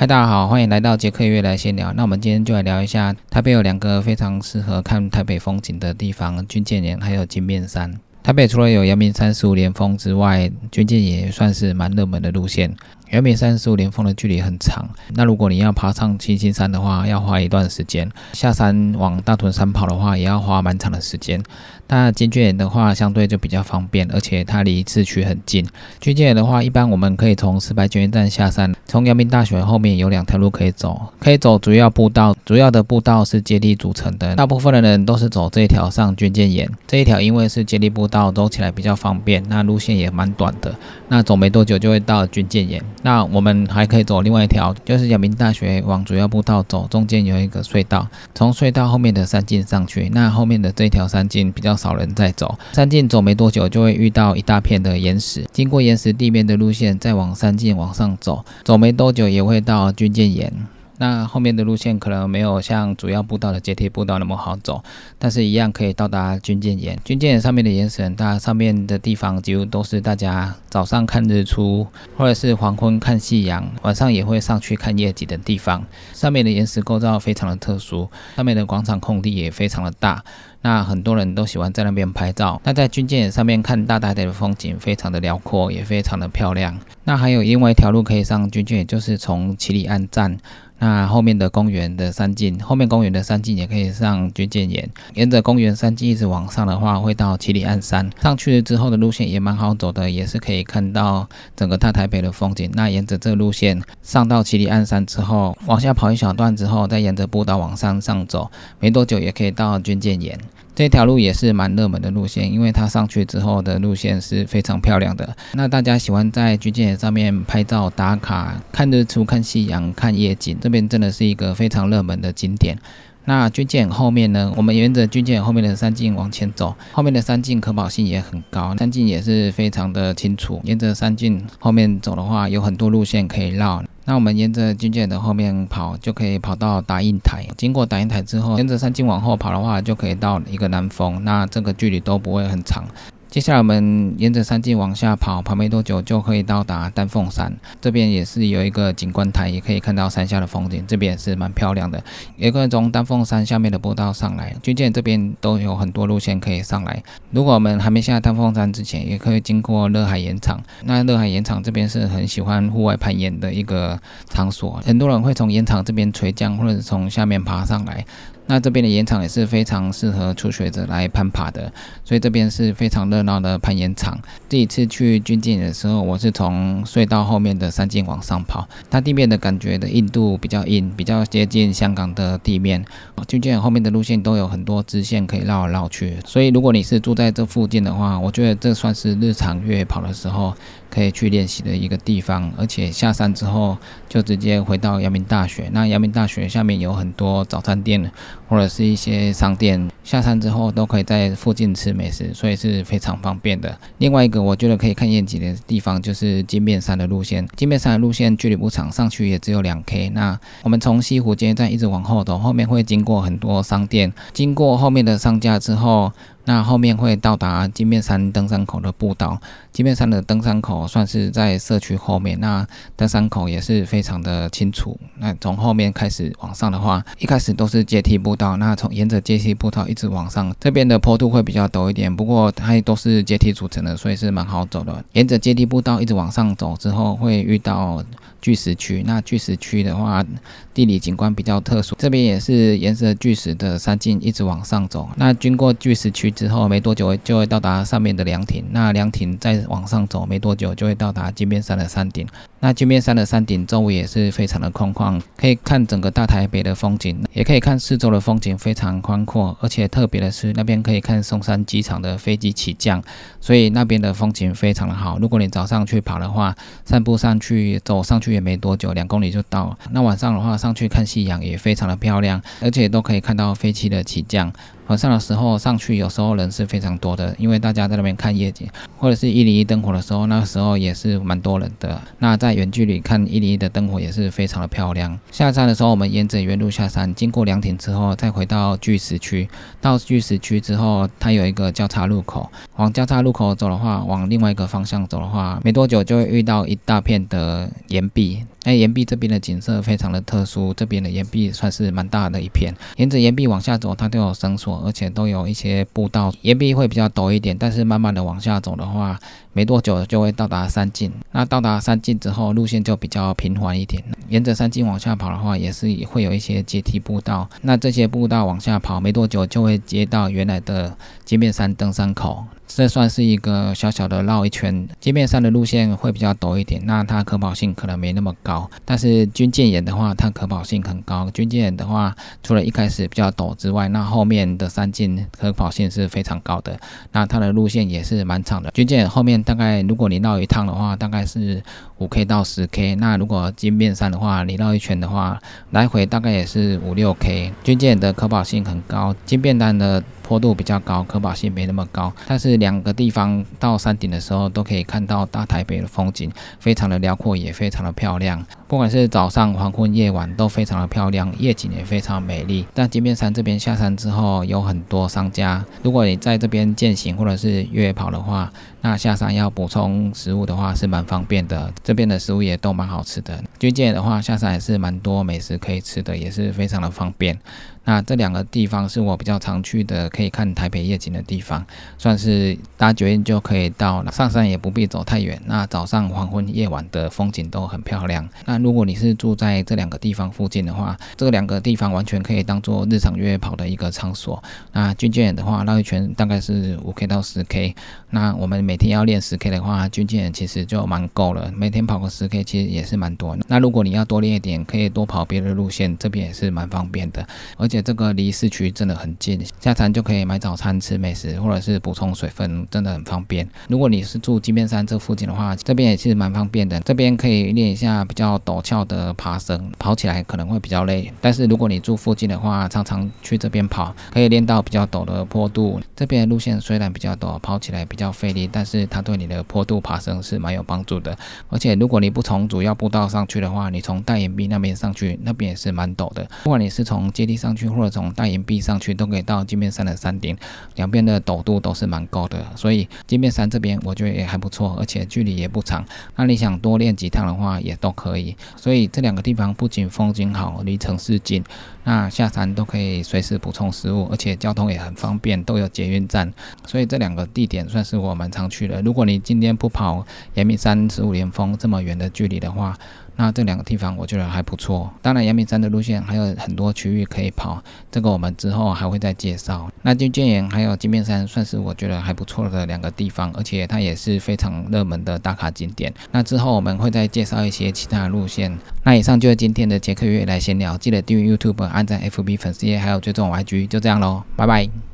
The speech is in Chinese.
嗨，大家好，欢迎来到杰克月来闲聊。那我们今天就来聊一下台北有两个非常适合看台北风景的地方——军舰岩还有金面山。台北除了有阳明山十五连峰之外，军舰岩也算是蛮热门的路线。阳明山十五连峰的距离很长，那如果你要爬上七星山的话，要花一段时间；下山往大屯山跑的话，也要花蛮长的时间。那军舰岩的话，相对就比较方便，而且它离市区很近。军舰岩的话，一般我们可以从石牌军舰站下山，从阳明大学后面有两条路可以走，可以走主要步道，主要的步道是阶梯组成的，大部分的人都是走这一条上军舰岩。这一条因为是阶梯步道，走起来比较方便，那路线也蛮短的，那走没多久就会到军舰岩。那我们还可以走另外一条，就是阳明大学往主要步道走，中间有一个隧道，从隧道后面的山径上去。那后面的这条山径比较少人在走，山径走没多久就会遇到一大片的岩石，经过岩石地面的路线，再往山径往上走，走没多久也会到军舰岩。那后面的路线可能没有像主要步道的阶梯步道那么好走，但是一样可以到达军舰岩。军舰岩上面的岩石很大，上面的地方几乎都是大家早上看日出，或者是黄昏看夕阳，晚上也会上去看夜景的地方。上面的岩石构造非常的特殊，上面的广场空地也非常的大，那很多人都喜欢在那边拍照。那在军舰岩上面看大台北的风景，非常的辽阔，也非常的漂亮。那还有另外一条路可以上军舰，就是从七里岸站。那后面的公园的山径，后面公园的山径也可以上军舰岩。沿着公园山径一直往上的话，会到七里岸山。上去了之后的路线也蛮好走的，也是可以看到整个大台北的风景。那沿着这路线上到七里岸山之后，往下跑一小段之后，再沿着步道往上上走，没多久也可以到军舰岩。这条路也是蛮热门的路线，因为它上去之后的路线是非常漂亮的。那大家喜欢在军舰上面拍照打卡、看日出、看夕阳、看夜景，这边真的是一个非常热门的景点。那军舰后面呢？我们沿着军舰后面的山径往前走，后面的山径可跑性也很高，山径也是非常的清楚。沿着山径后面走的话，有很多路线可以绕。那我们沿着军舰的后面跑，就可以跑到打印台。经过打印台之后，沿着山径往后跑的话，就可以到一个南峰。那这个距离都不会很长。接下来我们沿着山径往下跑，跑没多久就可以到达丹凤山。这边也是有一个景观台，也可以看到山下的风景。这边也是蛮漂亮的，也可以从丹凤山下面的步道上来。军舰这边都有很多路线可以上来。如果我们还没下丹凤山之前，也可以经过乐海盐场。那乐海盐场这边是很喜欢户外攀岩的一个场所，很多人会从盐场这边垂降，或者从下面爬上来。那这边的岩场也是非常适合初学者来攀爬的，所以这边是非常热闹的攀岩场。这一次去军舰的时候，我是从隧道后面的山径往上跑，它地面的感觉的硬度比较硬，比较接近香港的地面。军舰后面的路线都有很多支线可以绕来绕去，所以如果你是住在这附近的话，我觉得这算是日常越野跑的时候。可以去练习的一个地方，而且下山之后就直接回到阳明大学。那阳明大学下面有很多早餐店或者是一些商店，下山之后都可以在附近吃美食，所以是非常方便的。另外一个我觉得可以看夜景的地方就是金面山的路线。金面山的路线距离不长，上去也只有两 K。那我们从西湖街站一直往后走，后面会经过很多商店，经过后面的商家之后。那后面会到达金面山登山口的步道，金面山的登山口算是在社区后面，那登山口也是非常的清楚。那从后面开始往上的话，一开始都是阶梯步道，那从沿着阶梯步道一直往上，这边的坡度会比较陡一点，不过它都是阶梯组成的，所以是蛮好走的。沿着阶梯步道一直往上走之后，会遇到。巨石区，那巨石区的话，地理景观比较特殊，这边也是沿着巨石的山径一直往上走。那经过巨石区之后，没多久就会到达上面的凉亭。那凉亭再往上走，没多久就会到达金边山的山顶。那金面山的山顶周围也是非常的空旷，可以看整个大台北的风景，也可以看四周的风景非常宽阔。而且特别的是，那边可以看松山机场的飞机起降，所以那边的风景非常的好。如果你早上去跑的话，散步上去走上去。也没多久，两公里就到。那晚上的话，上去看夕阳也非常的漂亮，而且都可以看到飞机的起降。晚上的时候上去，有时候人是非常多的，因为大家在那边看夜景，或者是一零一灯火的时候，那个时候也是蛮多人的。那在在远距离看一零一的灯火也是非常的漂亮。下山的时候，我们沿着原路下山，经过凉亭之后，再回到巨石区。到巨石区之后，它有一个交叉路口，往交叉路口走的话，往另外一个方向走的话，没多久就会遇到一大片的岩壁。哎，岩壁这边的景色非常的特殊，这边的岩壁算是蛮大的一片，沿着岩壁往下走，它都有绳索，而且都有一些步道。岩壁会比较陡一点，但是慢慢的往下走的话，没多久就会到达山径。那到达山径之后，路线就比较平缓一点。沿着山径往下跑的话，也是会有一些阶梯步道。那这些步道往下跑，没多久就会接到原来的金面山登山口。这算是一个小小的绕一圈，街面上的路线会比较陡一点，那它可跑性可能没那么高。但是军舰岩的话，它可跑性很高。军舰岩的话，除了一开始比较陡之外，那后面的三进可跑性是非常高的。那它的路线也是蛮长的。军舰后面大概如果你绕一趟的话，大概是五 K 到十 K。那如果金面山的话，你绕一圈的话，来回大概也是五六 K。军舰的可跑性很高，金面山的。坡度比较高，可保性没那么高，但是两个地方到山顶的时候都可以看到大台北的风景，非常的辽阔，也非常的漂亮。不管是早上、黄昏、夜晚都非常的漂亮，夜景也非常美丽。但金面山这边下山之后，有很多商家，如果你在这边践行或者是越野跑的话，那下山要补充食物的话是蛮方便的。这边的食物也都蛮好吃的。军舰的话下山也是蛮多美食可以吃的，也是非常的方便。那这两个地方是我比较常去的，可以看台北夜景的地方，算是搭捷运就可以到，上山也不必走太远。那早上、黄昏、夜晚的风景都很漂亮。那如果你是住在这两个地方附近的话，这两个地方完全可以当做日常约跑的一个场所。那军舰的话，绕一圈大概是五 K 到十 K。那我们每天要练十 K 的话，军舰其实就蛮够了。每天跑个十 K 其实也是蛮多。那如果你要多练一点，可以多跑别的路线，这边也是蛮方便的，而且。这个离市区真的很近，下山就可以买早餐、吃美食，或者是补充水分，真的很方便。如果你是住金边山这附近的话，这边也是蛮方便的。这边可以练一下比较陡峭的爬升，跑起来可能会比较累。但是如果你住附近的话，常常去这边跑，可以练到比较陡的坡度。这边的路线虽然比较陡，跑起来比较费力，但是它对你的坡度爬升是蛮有帮助的。而且如果你不从主要步道上去的话，你从大岩壁那边上去，那边也是蛮陡的。不管你是从阶梯上去，或者从大岩壁上去，都可以到金面山的山顶，两边的陡度都是蛮高的，所以金面山这边我觉得也还不错，而且距离也不长。那你想多练几趟的话，也都可以。所以这两个地方不仅风景好，离城市近，那下山都可以随时补充食物，而且交通也很方便，都有捷运站。所以这两个地点算是我蛮常去的。如果你今天不跑阳明山十五连峰这么远的距离的话，那这两个地方我觉得还不错。当然，阳明山的路线还有很多区域可以跑，这个我们之后还会再介绍。那金剑岩还有金面山算是我觉得还不错的两个地方，而且它也是非常热门的打卡景点。那之后我们会再介绍一些其他的路线。那以上就是今天的杰克月来闲聊，记得订阅 YouTube、按赞 FB 粉丝页，还有追踪 YG，就这样喽，拜拜。